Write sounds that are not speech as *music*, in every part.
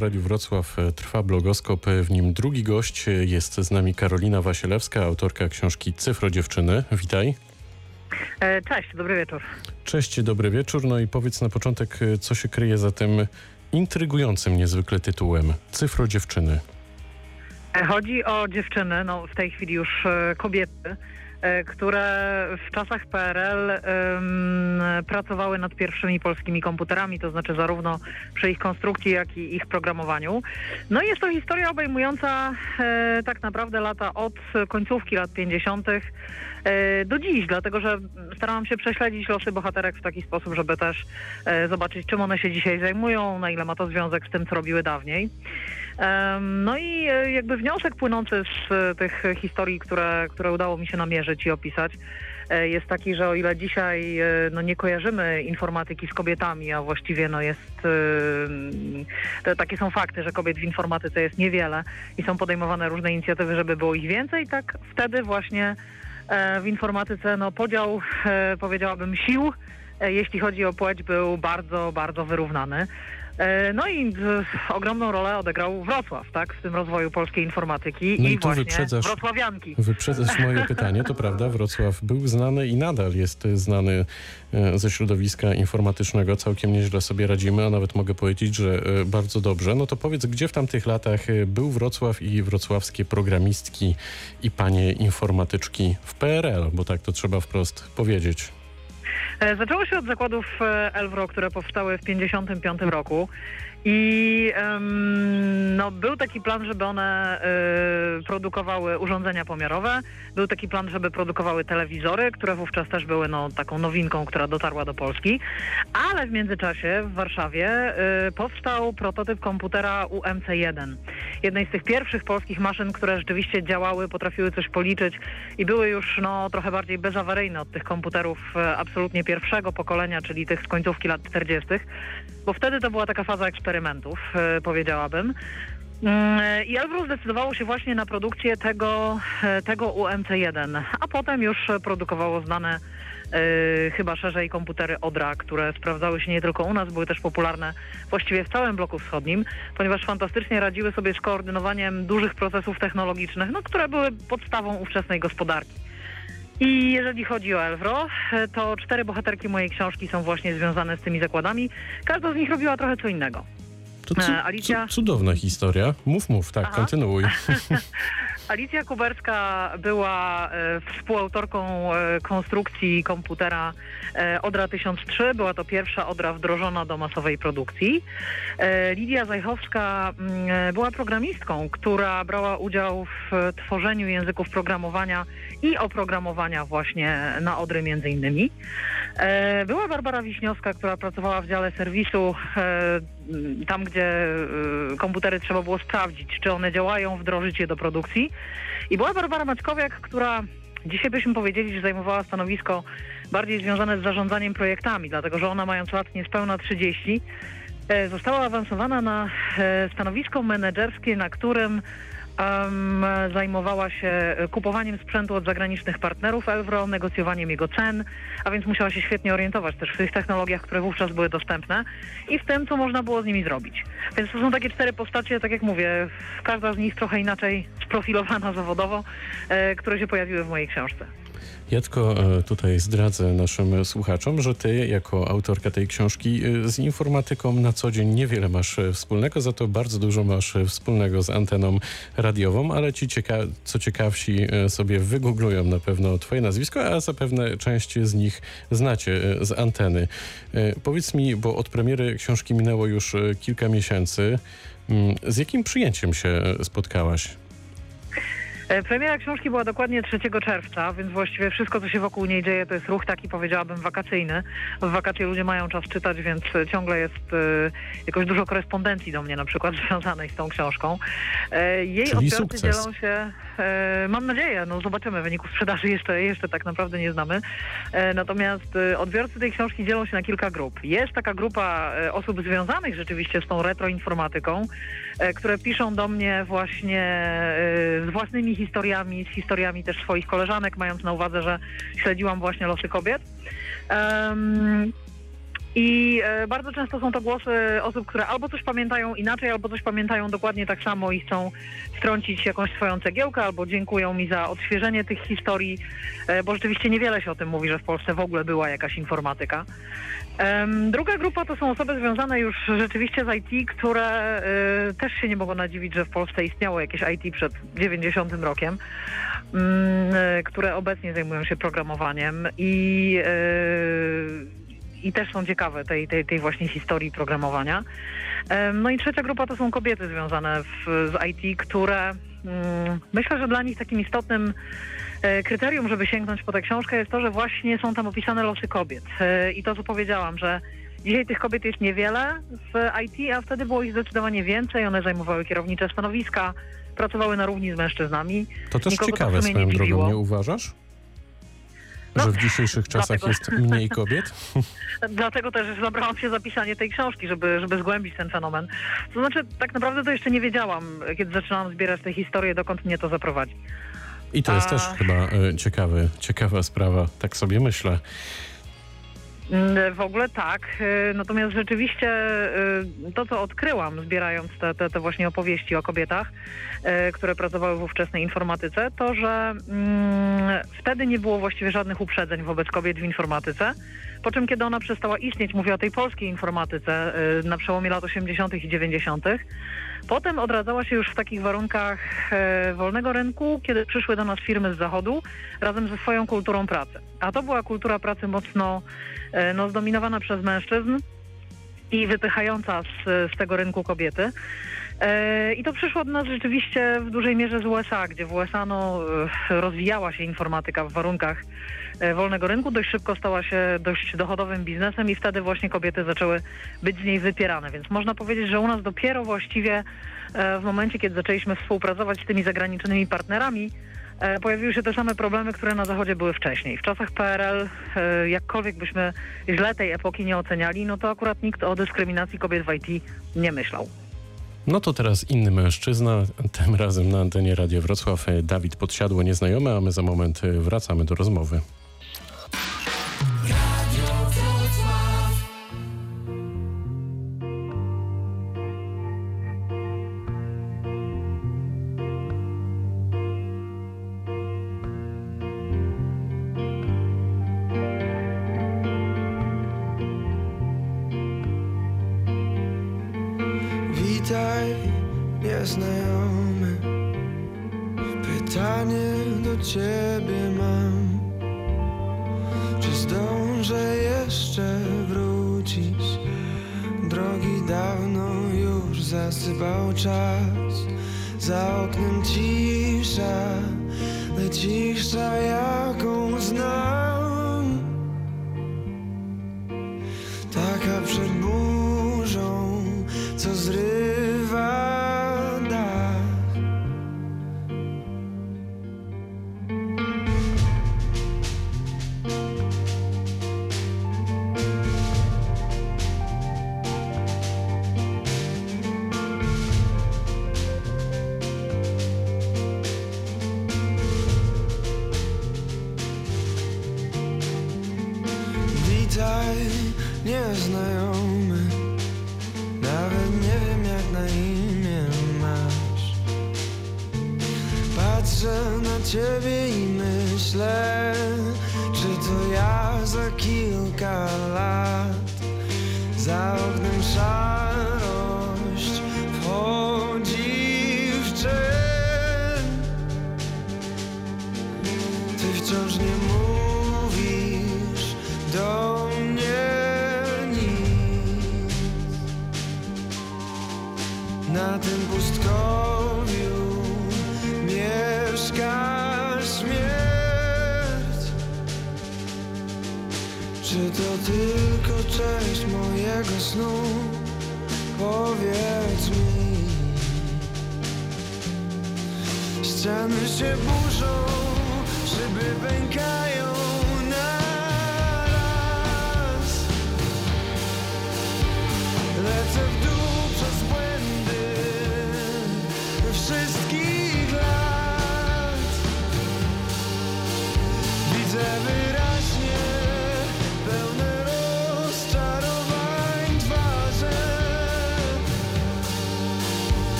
Radiu Wrocław e, trwa blogoskop. W nim drugi gość jest z nami Karolina Wasielewska, autorka książki Cyfro Dziewczyny. Witaj. E, Cześć, dobry wieczór. Cześć, dobry wieczór. No i powiedz na początek, e, co się kryje za tym intrygującym niezwykle tytułem Cyfro Dziewczyny. E, Chodzi o dziewczyny, no w tej chwili już e, kobiety, e, które w czasach PRL em, pracowały nad pierwszymi polskimi komputerami, to znaczy zarówno przy ich konstrukcji, jak i ich programowaniu. No i jest to historia obejmująca e, tak naprawdę lata od końcówki lat 50. e, do dziś, dlatego że starałam się prześledzić losy bohaterek w taki sposób, żeby też e, zobaczyć, czym one się dzisiaj zajmują, na ile ma to związek z tym, co robiły dawniej. No i e, jakby wniosek płynący z tych historii, które, które udało mi się namierzyć i opisać, jest taki, że o ile dzisiaj no, nie kojarzymy informatyki z kobietami, a właściwie no, jest takie są fakty, że kobiet w informatyce jest niewiele i są podejmowane różne inicjatywy, żeby było ich więcej, tak wtedy właśnie w informatyce no, podział, e, powiedziałabym, sił, e, jeśli chodzi o płeć, był bardzo, bardzo wyrównany. E, No i w, ogromną rolę odegrał Wrocław, tak, w tym rozwoju polskiej informatyki No i i, tu właśnie wyprzedzasz- wrocławianki. Wyprzedzasz moje pytanie, to prawda, Wrocław był znany i nadal jest znany e, ze środowiska informatycznego. Całkiem nieźle sobie radzimy, a nawet mogę powiedzieć, że e, bardzo dobrze. No to powiedz, gdzie w tamtych latach e, był Wrocław i wrocławskie programistki i panie informatyczki w PRL, bo tak to trzeba wprost powiedzieć. E, Zaczęło się od zakładów e, Elwro, które powstały w 1955 roku. I em, no, był taki plan, żeby one e, produkowały urządzenia pomiarowe. Był taki plan, żeby produkowały telewizory, które wówczas też były no, taką nowinką, która dotarła do Polski. Ale w międzyczasie w Warszawie e, powstał prototyp komputera UMC-1. Jednej z tych pierwszych polskich maszyn, które rzeczywiście działały, potrafiły coś policzyć i były już no, trochę bardziej bezawaryjne od tych komputerów e, absolutnie pierwszego pokolenia, czyli tych z końcówki lat 40., bo wtedy to była taka faza eksperymentów, e, powiedziałabym. Mm, I Elbrus zdecydowało się właśnie na produkcję tego, e, tego UMC-1, a potem już produkowało znane chyba szerzej komputery Odra, które sprawdzały się nie tylko u nas, były też popularne właściwie w całym bloku wschodnim, ponieważ fantastycznie radziły sobie z koordynowaniem dużych procesów technologicznych, no, które były podstawą ówczesnej gospodarki. I jeżeli chodzi o Elwro, to cztery bohaterki mojej książki są właśnie związane z tymi zakładami. Każda z nich robiła trochę co innego. To cu- E, Alicja? cu- cudowna historia. Mów, mów, tak, Aha. kontynuuj. *laughs* Alicja Kuberska była e, współautorką e, konstrukcji komputera e, Odra 1003. Była to pierwsza Odra wdrożona do masowej produkcji. Lidia Zajchowska mm, była programistką, która brała udział w tworzeniu języków programowania i oprogramowania właśnie na Odry między innymi. Była Barbara Wiśniowska, która pracowała w dziale serwisu, tam gdzie komputery trzeba było sprawdzić, czy one działają, wdrożyć je do produkcji. I była Barbara Maćkowiak, która dzisiaj byśmy powiedzieli, że zajmowała stanowisko bardziej związane z zarządzaniem projektami, dlatego że ona mając lat niespełna 30, e, została awansowana na e, stanowisko menedżerskie, na którym em, zajmowała się kupowaniem sprzętu od zagranicznych partnerów Elwro, negocjowaniem jego cen, a więc musiała się świetnie orientować też w tych technologiach, które wówczas były dostępne i w tym, co można było z nimi zrobić. Więc to są takie cztery postacie, tak jak mówię, każda z nich trochę inaczej *laughs* sprofilowana zawodowo, e, które się pojawiły w mojej książce. Ja tylko e, tutaj zdradzę naszym słuchaczom, że ty jako autorka tej książki e, z informatyką na co dzień niewiele masz e, wspólnego, za to bardzo dużo masz wspólnego z anteną radiową, ale ci cieka- co ciekawsi sobie wygooglują na pewno twoje nazwisko, a zapewne część z nich znacie z anteny. Powiedz mi, bo od premiery książki minęło już kilka miesięcy, mm, z jakim przyjęciem się spotkałaś? E, Premiera książki była dokładnie 3 czerwca, więc właściwie wszystko, co się wokół niej dzieje, to jest ruch taki, powiedziałabym, wakacyjny. W wakacje ludzie mają czas czytać, więc ciągle jest e, jakoś dużo korespondencji do mnie na przykład *laughs* związanej z tą książką. E, jej Czyli odbiorcy sukces. dzielą się, mam nadzieję, no zobaczymy, wyników sprzedaży jeszcze, jeszcze tak naprawdę nie znamy. Natomiast odbiorcy tej książki dzielą się na kilka grup. Jest taka grupa osób związanych rzeczywiście z tą retroinformatyką, które piszą do mnie właśnie z własnymi historiami, z historiami też swoich koleżanek, mając na uwadze, że śledziłam właśnie losy kobiet. Em, I e, bardzo często są to głosy osób, które albo coś pamiętają inaczej, albo coś pamiętają dokładnie tak samo i chcą wtrącić jakąś swoją cegiełkę, albo dziękują mi za odświeżenie tych historii, e, bo rzeczywiście niewiele się o tym mówi, że w Polsce w ogóle była jakaś informatyka. Druga grupa to są osoby związane już rzeczywiście z IT, które e, też się nie mogą nadziwić, że w Polsce istniało jakieś IT przed 90 rokiem, mm, które obecnie zajmują się programowaniem i, i też są ciekawe tej, tej, tej właśnie historii programowania. No i trzecia grupa to są kobiety związane w, z IT, które mm, myślę, że dla nich takim istotnym e, kryterium, żeby sięgnąć po tę książkę jest to, że właśnie są tam opisane losy kobiet. E, I to, co powiedziałam, że dzisiaj tych kobiet jest niewiele w IT, a wtedy było ich zdecydowanie więcej. One zajmowały kierownicze stanowiska, pracowały na równi z mężczyznami. To też Nikogo to ciekawe sumie swoją nie drogą, nie uważasz? No, że w dzisiejszych czasach dlatego- jest mniej kobiet? *laughs* Dlatego też zabrałam się za pisanie tej książki, żeby, żeby zgłębić ten fenomen. To znaczy, tak naprawdę to jeszcze nie wiedziałam, kiedy zaczynałam zbierać te historie, dokąd mnie to zaprowadzi. I to jest A- też chyba e, ciekawy, ciekawa sprawa, tak sobie myślę. Mm, W ogóle tak. y, Natomiast rzeczywiście y, to, co odkryłam, zbierając te, te, te właśnie opowieści o kobietach, które pracowały w ówczesnej informatyce, to, że mm, wtedy nie było właściwie żadnych uprzedzeń wobec kobiet w informatyce. Po czym, kiedy ona przestała istnieć, mówię o tej polskiej informatyce na przełomie lat 80. i 90., Potem odradzała się już w takich warunkach e, wolnego rynku, kiedy przyszły do nas firmy z zachodu razem ze swoją kulturą pracy. A to była kultura pracy mocno e, no, zdominowana przez mężczyzn i wypychająca z, z tego rynku kobiety. E, I to przyszło do nas rzeczywiście w dużej mierze z USA, gdzie w USA no, rozwijała się informatyka w warunkach wolnego rynku, dość szybko stała się dość dochodowym biznesem i wtedy właśnie kobiety zaczęły być z niej wypierane. Więc można powiedzieć, że u nas dopiero właściwie e, w momencie, kiedy zaczęliśmy współpracować z tymi zagranicznymi partnerami, e, pojawiły się te same problemy, które na Zachodzie były wcześniej. W czasach PRL, e, jakkolwiek byśmy źle tej epoki nie oceniali, no to akurat nikt o dyskryminacji kobiet w IT nie myślał. No to teraz inny mężczyzna, tym razem na antenie Radio Wrocław, e, Dawid Podsiadło, nieznajomy, a my za moment e, wracamy do rozmowy. Witaj, nieznajomy. Pytanie do ciebie mam. Czy zdążę jeszcze wrócić? Drogi dawno już zasypał czas. Za oknem cisza, najcisza jaką znam.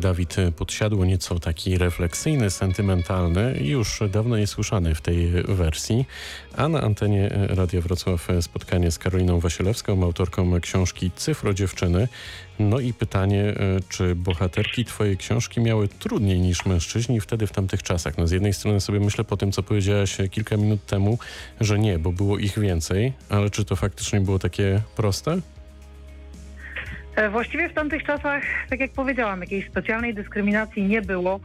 Dawid Podsiadło, nieco taki refleksyjny, sentymentalny, już dawno niesłyszany w tej wersji. A na antenie Radia Wrocław spotkanie z Karoliną Wasilewską, autorką książki Cyfro Dziewczyny. No i pytanie, czy bohaterki twojej książki miały trudniej niż mężczyźni wtedy w tamtych czasach? No z jednej strony sobie myślę po tym, co powiedziałaś kilka minut temu, że nie, bo było ich więcej, ale czy to faktycznie było takie proste? E, Właściwie w tamtych czasach, tak jak powiedziałam, jakiejś specjalnej dyskryminacji nie było.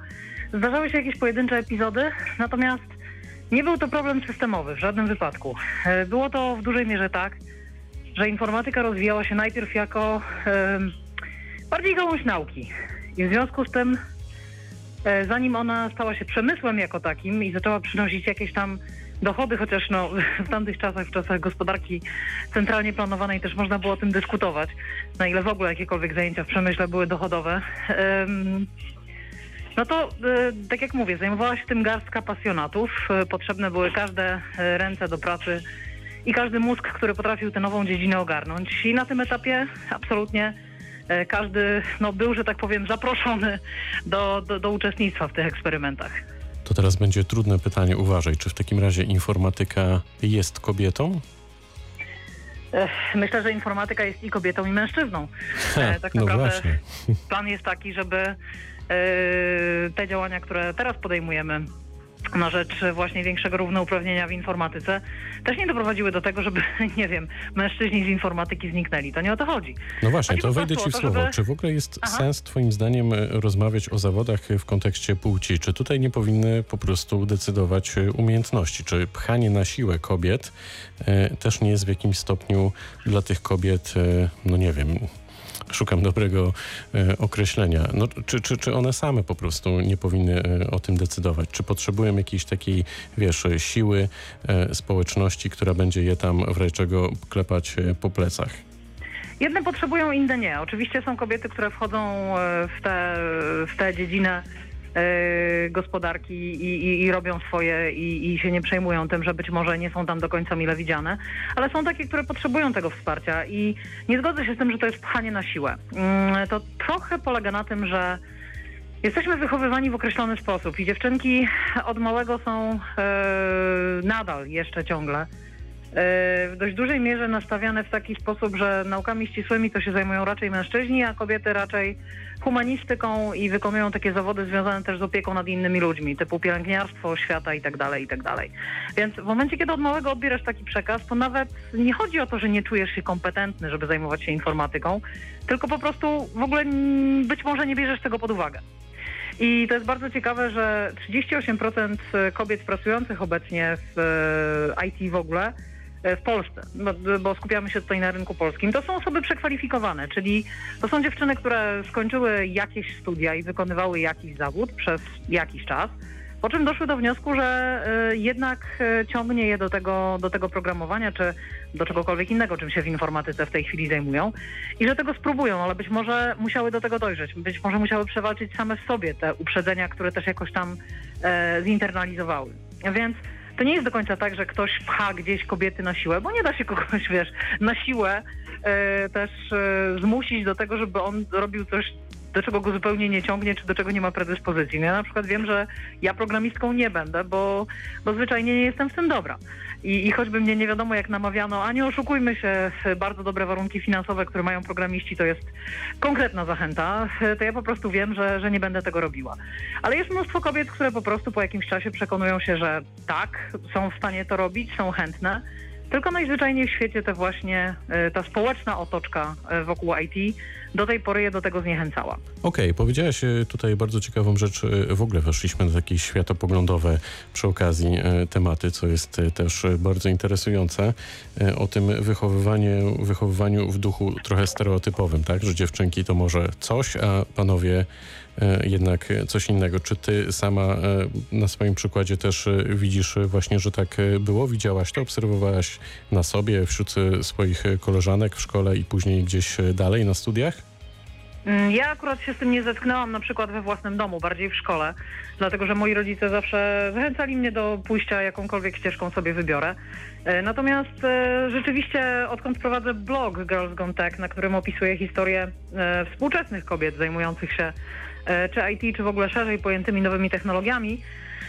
Zdarzały się jakieś pojedyncze epizody, natomiast nie był to problem systemowy w żadnym wypadku. E, Było to w dużej mierze tak, że informatyka rozwijała się najpierw jako em, bardziej gałąź nauki. I w związku z tym, e, zanim ona stała się przemysłem jako takim i zaczęła przynosić jakieś tam dochody, chociaż no, w tamtych czasach, w czasach gospodarki centralnie planowanej też można było o tym dyskutować, na ile w ogóle jakiekolwiek zajęcia w przemyśle były dochodowe. No to, e, tak jak mówię, zajmowała się tym garstka pasjonatów. E, Potrzebne były każde e, ręce do pracy i każdy mózg, który potrafił tę nową dziedzinę ogarnąć. I na tym etapie absolutnie każdy no, był, że tak powiem, zaproszony do, do, do uczestnictwa w tych eksperymentach. To teraz będzie trudne pytanie. Uważaj, czy w takim razie informatyka jest kobietą? Myślę, że informatyka jest i kobietą, i mężczyzną. Ha, *laughs* E, tak no naprawdę właśnie. plan jest taki, żeby e, te działania, które teraz podejmujemy na rzecz właśnie większego równouprawnienia w informatyce, też nie doprowadziły do tego, żeby, *laughs* nie wiem, mężczyźni z informatyki zniknęli. To nie o to chodzi. No właśnie, Chodzi to wejdę ci w słowo. żeby- Czy w ogóle jest Aha. sens twoim zdaniem e, rozmawiać o zawodach w kontekście płci? Czy tutaj nie powinny po prostu decydować e, umiejętności? Czy pchanie na siłę kobiet e, też nie jest w jakimś stopniu dla tych kobiet, e, no nie wiem, szukam dobrego e, określenia. No, czy, czy, czy one same po prostu nie powinny e, o tym decydować? Czy potrzebują jakiejś takiej, wiesz, siły e, społeczności, która będzie je tam w czego klepać po plecach? Jedne potrzebują, inne nie. Oczywiście są kobiety, które wchodzą w tę w dziedzinę gospodarki i, i, i robią swoje i, i się nie przejmują tym, że być może nie są tam do końca mile widziane, ale są takie, które potrzebują tego wsparcia i nie zgodzę się z tym, że to jest pchanie na siłę. Mm, To trochę polega na tym, że Jesteśmy wychowywani w określony sposób i dziewczynki od małego są e, nadal jeszcze ciągle e, w dość dużej mierze nastawiane w taki sposób, że naukami ścisłymi to się zajmują raczej mężczyźni, a kobiety raczej humanistyką i wykonują takie zawody związane też z opieką nad innymi ludźmi, typu pielęgniarstwo, oświata itd., itd. Więc w momencie, kiedy od małego odbierasz taki przekaz, to nawet nie chodzi o to, że nie czujesz się kompetentny, żeby zajmować się informatyką, tylko po prostu w ogóle być może nie bierzesz tego pod uwagę. I to jest bardzo ciekawe, że 38% kobiet pracujących obecnie w e, IT w ogóle w Polsce, bo, bo skupiamy się tutaj na rynku polskim, to są osoby przekwalifikowane, czyli to są dziewczyny, które skończyły jakieś studia i wykonywały jakiś zawód przez jakiś czas, po czym doszły do wniosku, że e, jednak e, ciągnie je do tego, do tego programowania, czy do czegokolwiek innego, czym się w informatyce w tej chwili zajmują i że tego spróbują, ale być może musiały do tego dojrzeć, być może musiały przewalczyć same w sobie te uprzedzenia, które też jakoś tam e, zinternalizowały. Więc to nie jest do końca tak, że ktoś pcha gdzieś kobiety na siłę, bo nie da się kogoś, wiesz, na siłę e, też e, zmusić do tego, żeby on robił coś do czego go zupełnie nie ciągnie, czy do czego nie ma predyspozycji. No ja na przykład wiem, że ja programistką nie będę, bo, bo zwyczajnie nie jestem w tym dobra. I, I choćby mnie nie wiadomo jak namawiano, a nie oszukujmy się, bardzo dobre warunki finansowe, które mają programiści, to jest konkretna zachęta, to ja po prostu wiem, że, że nie będę tego robiła. Ale jest mnóstwo kobiet, które po prostu po jakimś czasie przekonują się, że tak, są w stanie to robić, są chętne. Tylko najzwyczajniej w świecie te właśnie, e, ta społeczna otoczka e, wokół IT do tej pory je do tego zniechęcała. Okej, okay, powiedziałaś e, tutaj bardzo ciekawą rzecz. W ogóle weszliśmy na takie światopoglądowe przy okazji tematy, co jest też bardzo interesujące. O tym wychowywaniu, wychowywaniu w duchu trochę stereotypowym, tak? Że dziewczynki to może coś, a panowie jednak coś innego. Czy ty sama e, na swoim przykładzie też e, widzisz właśnie, że tak było? Widziałaś to? Obserwowałaś na sobie, wśród swoich koleżanek w szkole i później gdzieś dalej na studiach? Mm, ja akurat się z tym nie zetknęłam na przykład we własnym domu, bardziej w szkole, dlatego że moi rodzice zawsze zachęcali mnie do pójścia jakąkolwiek ścieżką sobie wybiorę. Natomiast rzeczywiście odkąd prowadzę blog Girls Gone Tech, na którym opisuję historię współczesnych kobiet zajmujących się E, czy IT, czy w ogóle szerzej pojętymi nowymi technologiami,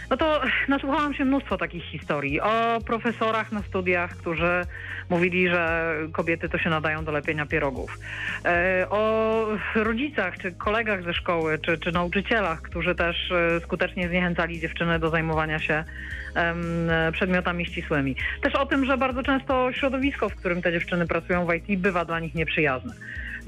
no to nasłuchałam się mnóstwo takich historii o profesorach na studiach, którzy mówili, że kobiety to się nadają do lepienia pierogów. E, o rodzicach, czy kolegach ze szkoły, czy, czy nauczycielach, którzy też e, skutecznie zniechęcali dziewczyny do zajmowania się przedmiotami ścisłymi. Też o tym, że bardzo często środowisko, w którym te dziewczyny pracują w IT, bywa dla nich nieprzyjazne.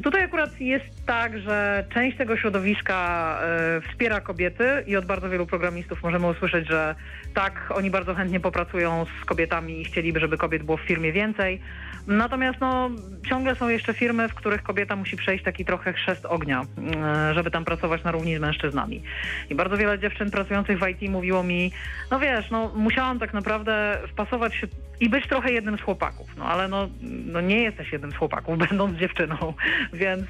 Tutaj akurat jest tak, że część tego środowiska e, wspiera kobiety i od bardzo wielu programistów możemy usłyszeć, że tak, oni bardzo chętnie popracują z kobietami i chcieliby, żeby kobiet było w firmie więcej. Natomiast no, ciągle są jeszcze firmy, w których kobieta musi przejść taki trochę chrzest ognia, e, żeby tam pracować na równi z mężczyznami. I bardzo wiele dziewczyn pracujących w IT mówiło mi, no wiesz, no musiałam tak naprawdę wpasować się i być trochę jednym z chłopaków, no ale no, no nie jesteś jednym z chłopaków, *laughs* będąc dziewczyną, więc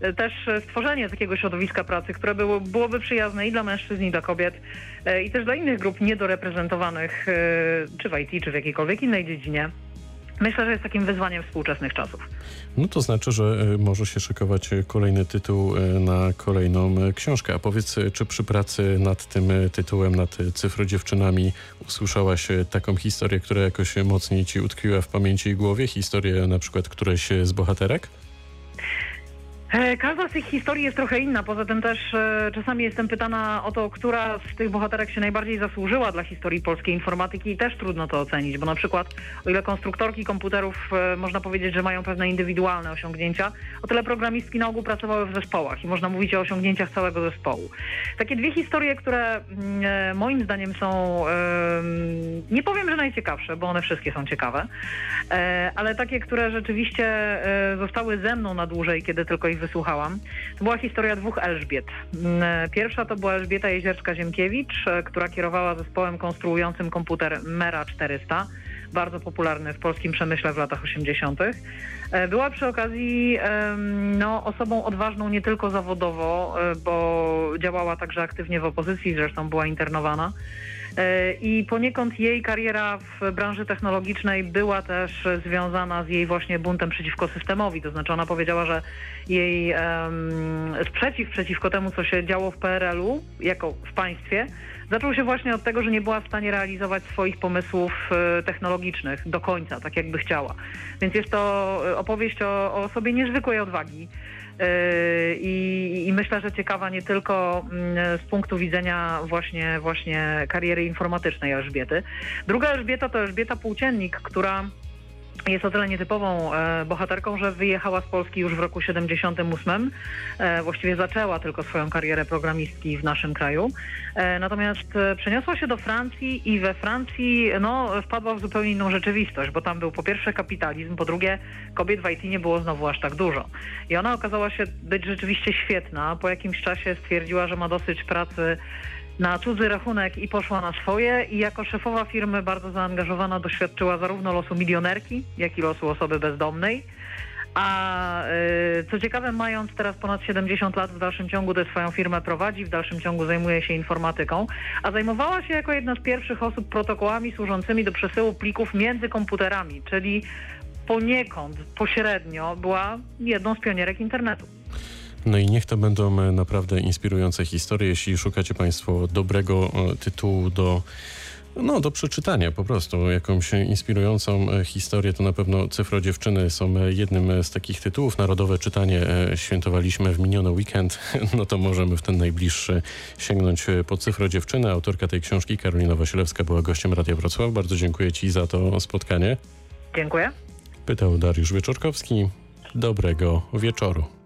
y, też stworzenie takiego środowiska pracy, które było, byłoby przyjazne i dla mężczyzn, i dla kobiet, y, i też dla innych grup niedoreprezentowanych, y, czy w IT, czy w jakiejkolwiek innej dziedzinie, Myślę, że jest takim wyzwaniem współczesnych czasów. No to znaczy, że może się szykować kolejny tytuł na kolejną książkę. A powiedz, czy przy pracy nad tym tytułem, nad cyfrodziewczynami usłyszałaś taką historię, która jakoś mocniej ci utkwiła w pamięci i głowie? Historię na przykład którejś z bohaterek? E, każda z tych historii jest trochę inna. Poza tym też e, czasami jestem pytana o to, która z tych bohaterek się najbardziej zasłużyła dla historii polskiej informatyki i też trudno to ocenić, bo na przykład o ile konstruktorki komputerów e, można powiedzieć, że mają pewne indywidualne osiągnięcia, o tyle programistki na ogół pracowały w zespołach i można mówić o osiągnięciach całego zespołu. Takie dwie historie, które mm, moim zdaniem są, nie powiem, że najciekawsze, bo one wszystkie są ciekawe, ale takie, które rzeczywiście zostały ze mną na dłużej, kiedy tylko ich wysłuchałam. To była historia dwóch Elżbiet. Mm, pierwsza to była Elżbieta Jezierska-Ziemkiewicz, e, która kierowała zespołem konstruującym komputer Mera 400 bardzo popularny w polskim przemyśle w latach 80. E, była przy okazji no, osobą odważną nie tylko zawodowo, e, bo działała także aktywnie w opozycji, zresztą była internowana. E, I poniekąd jej kariera w branży technologicznej była też związana z jej właśnie buntem przeciwko systemowi. To znaczy ona powiedziała, że jej um, sprzeciw przeciwko temu, co się działo w PRL-u, jako w państwie, zaczął się właśnie od tego, że nie była w stanie realizować swoich pomysłów e, technologicznych do końca, tak jakby chciała. Więc jest to opowieść o, o niezwykłej odwagi. Yy, I, I, myślę, że ciekawa nie tylko mm, z punktu widzenia właśnie, właśnie kariery informatycznej Elżbiety. Druga Elżbieta to Elżbieta Płóciennik, która jest o tyle nietypową e, bohaterką, że wyjechała z Polski już w roku 78. E, właściwie zaczęła tylko swoją karierę programistki w naszym kraju. E, natomiast przeniosła się do Francji i we Francji no, wpadła w zupełnie inną rzeczywistość, bo tam był po pierwsze kapitalizm, po drugie kobiet w IT nie było znowu aż tak dużo. I ona okazała się być rzeczywiście świetna. Po jakimś czasie stwierdziła, że ma dosyć pracy na cudzy rachunek i poszła na swoje i jako szefowa firmy bardzo zaangażowana doświadczyła zarówno losu milionerki, jak i losu osoby bezdomnej A y, co ciekawe, mając teraz ponad 70 lat, w dalszym ciągu tę swoją firmę prowadzi, w dalszym ciągu zajmuje się informatyką, a zajmowała się jako jedna z pierwszych osób protokołami służącymi do przesyłu plików między komputerami, czyli poniekąd, pośrednio była jedną z pionierek internetu. No i niech to będą e, naprawdę inspirujące historie. Jeśli szukacie Państwo dobrego e, tytułu do, no, do przeczytania po prostu, jakąś inspirującą e, historię, to na pewno Cyfro Dziewczyny są jednym z takich tytułów. Narodowe czytanie świętowaliśmy w miniony weekend, *laughs* no to możemy w ten najbliższy sięgnąć po Cyfro Dziewczyny. Autorka tej książki, Karolina Wasilewska, była gościem Radia Wrocław. Bardzo dziękuję Ci za to spotkanie. Dziękuję. Pytał Dariusz Wieczorkowski. Dobrego wieczoru.